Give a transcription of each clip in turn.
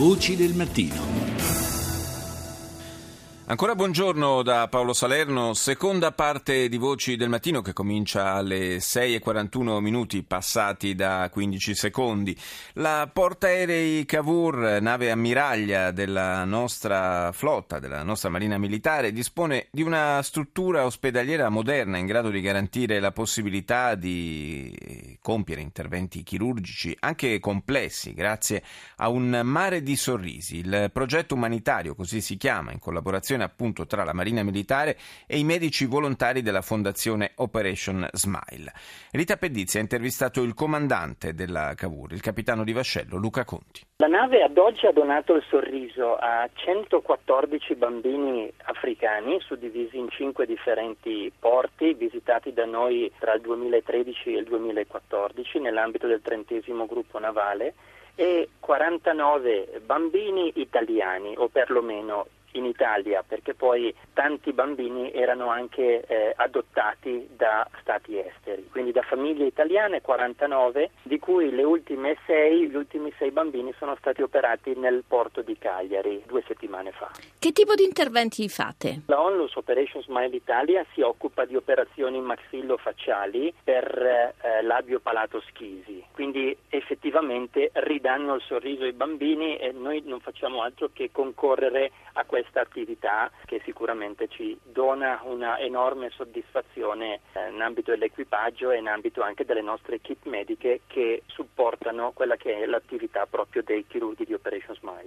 Voci del mattino. Ancora buongiorno da Paolo Salerno, seconda parte di Voci del Mattino che comincia alle 6.41 minuti passati da 15 secondi. La portaerei Cavour, nave ammiraglia della nostra flotta, della nostra Marina Militare, dispone di una struttura ospedaliera moderna in grado di garantire la possibilità di compiere interventi chirurgici anche complessi grazie a un mare di sorrisi. Il progetto umanitario, così si chiama, in collaborazione appunto tra la Marina Militare e i medici volontari della fondazione Operation Smile. Rita Pedizzi ha intervistato il comandante della Cavour, il capitano di vascello Luca Conti. La nave ad oggi ha donato il sorriso a 114 bambini africani suddivisi in cinque differenti porti visitati da noi tra il 2013 e il 2014 nell'ambito del trentesimo gruppo navale e 49 bambini italiani o perlomeno in Italia perché poi tanti bambini erano anche eh, adottati da stati esteri, quindi da famiglie italiane 49, di cui le ultime sei, gli ultimi sei bambini sono stati operati nel porto di Cagliari due settimane fa. Che tipo di interventi fate? La ONLUS Operation Smile Italia si occupa di operazioni maxillofacciali per eh, labio palato schisi, quindi effettivamente ridanno il sorriso ai bambini e noi non facciamo altro che concorrere a questo questa attività che sicuramente ci dona una enorme soddisfazione eh, in ambito dell'equipaggio e in ambito anche delle nostre equip mediche che supportano quella che è l'attività proprio dei chirurghi di Operation Smile.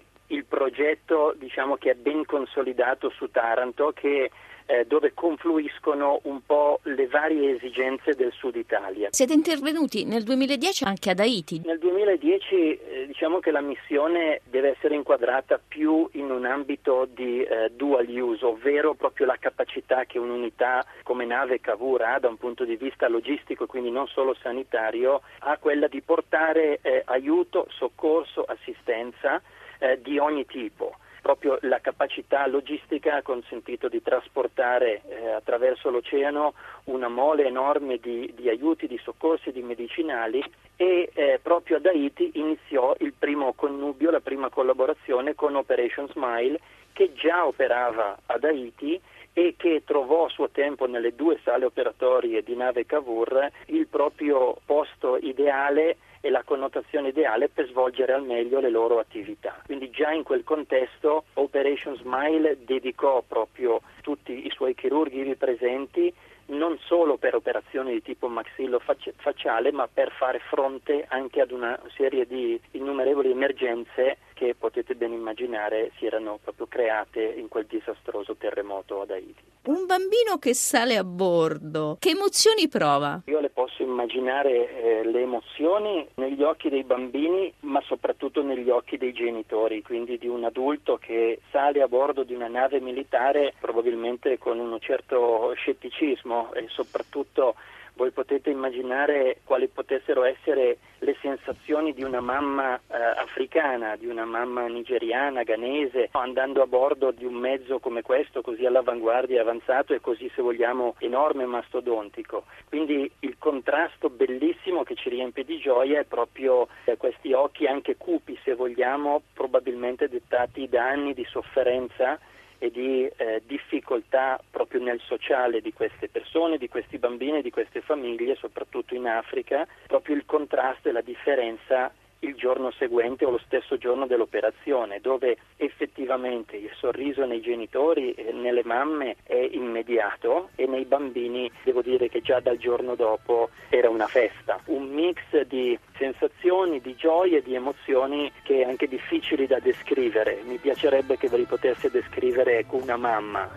Progetto diciamo che è ben consolidato su Taranto che eh, dove confluiscono un po' le varie esigenze del sud Italia. Siete intervenuti nel 2010 anche ad Haiti? Nel 2010 eh, diciamo che la missione deve essere inquadrata più in un ambito di eh, dual use, ovvero proprio la capacità che un'unità come nave Cavour ha da un punto di vista logistico, quindi non solo sanitario, ha quella di portare eh, aiuto, soccorso, assistenza eh, di ogni tipo. Proprio la capacità logistica ha consentito di trasportare eh, attraverso l'oceano una mole enorme di, di, aiuti, di soccorsi, di medicinali e eh, proprio ad Haiti iniziò il primo connubio, la prima collaborazione con Operation Smile che già operava ad Haiti e che trovò a suo tempo nelle due sale operatorie di nave Cavour il proprio posto ideale e la connotazione ideale per svolgere al meglio le loro attività. Quindi già in quel contesto Operation Smile dedicò proprio tutti i suoi chirurghi presenti non solo per operazioni di tipo maxillofacciale, ma per fare fronte anche ad una serie di innumerevoli emergenze che potete ben immaginare si erano proprio create in quel disastroso terremoto ad Haiti. Un bambino che sale a bordo, che emozioni prova? Io le posso immaginare eh, le emozioni negli occhi dei bambini, ma soprattutto negli occhi dei genitori, quindi di un adulto che sale a bordo di una nave militare probabilmente con un certo scetticismo e soprattutto voi potete immaginare quali potessero essere le sensazioni di una mamma eh, africana, di una mamma nigeriana, ghanese, andando a bordo di un mezzo come questo, così all'avanguardia avanzato e così, se vogliamo, enorme mastodontico. Quindi il contrasto bellissimo che ci riempie di gioia è proprio eh, questi occhi anche cupi, se vogliamo, probabilmente dettati da anni di sofferenza e di eh, difficoltà proprio nel sociale di queste persone, di questi bambini, di queste famiglie, soprattutto in Africa, proprio il contrasto e la differenza il giorno seguente o lo stesso giorno dell'operazione, dove effettivamente il sorriso nei genitori e nelle mamme è immediato e nei bambini devo dire che già dal giorno dopo era una festa, un mix di sensazioni, di gioie, di emozioni che è anche difficili da descrivere. Mi piacerebbe che ve li potesse descrivere una mamma,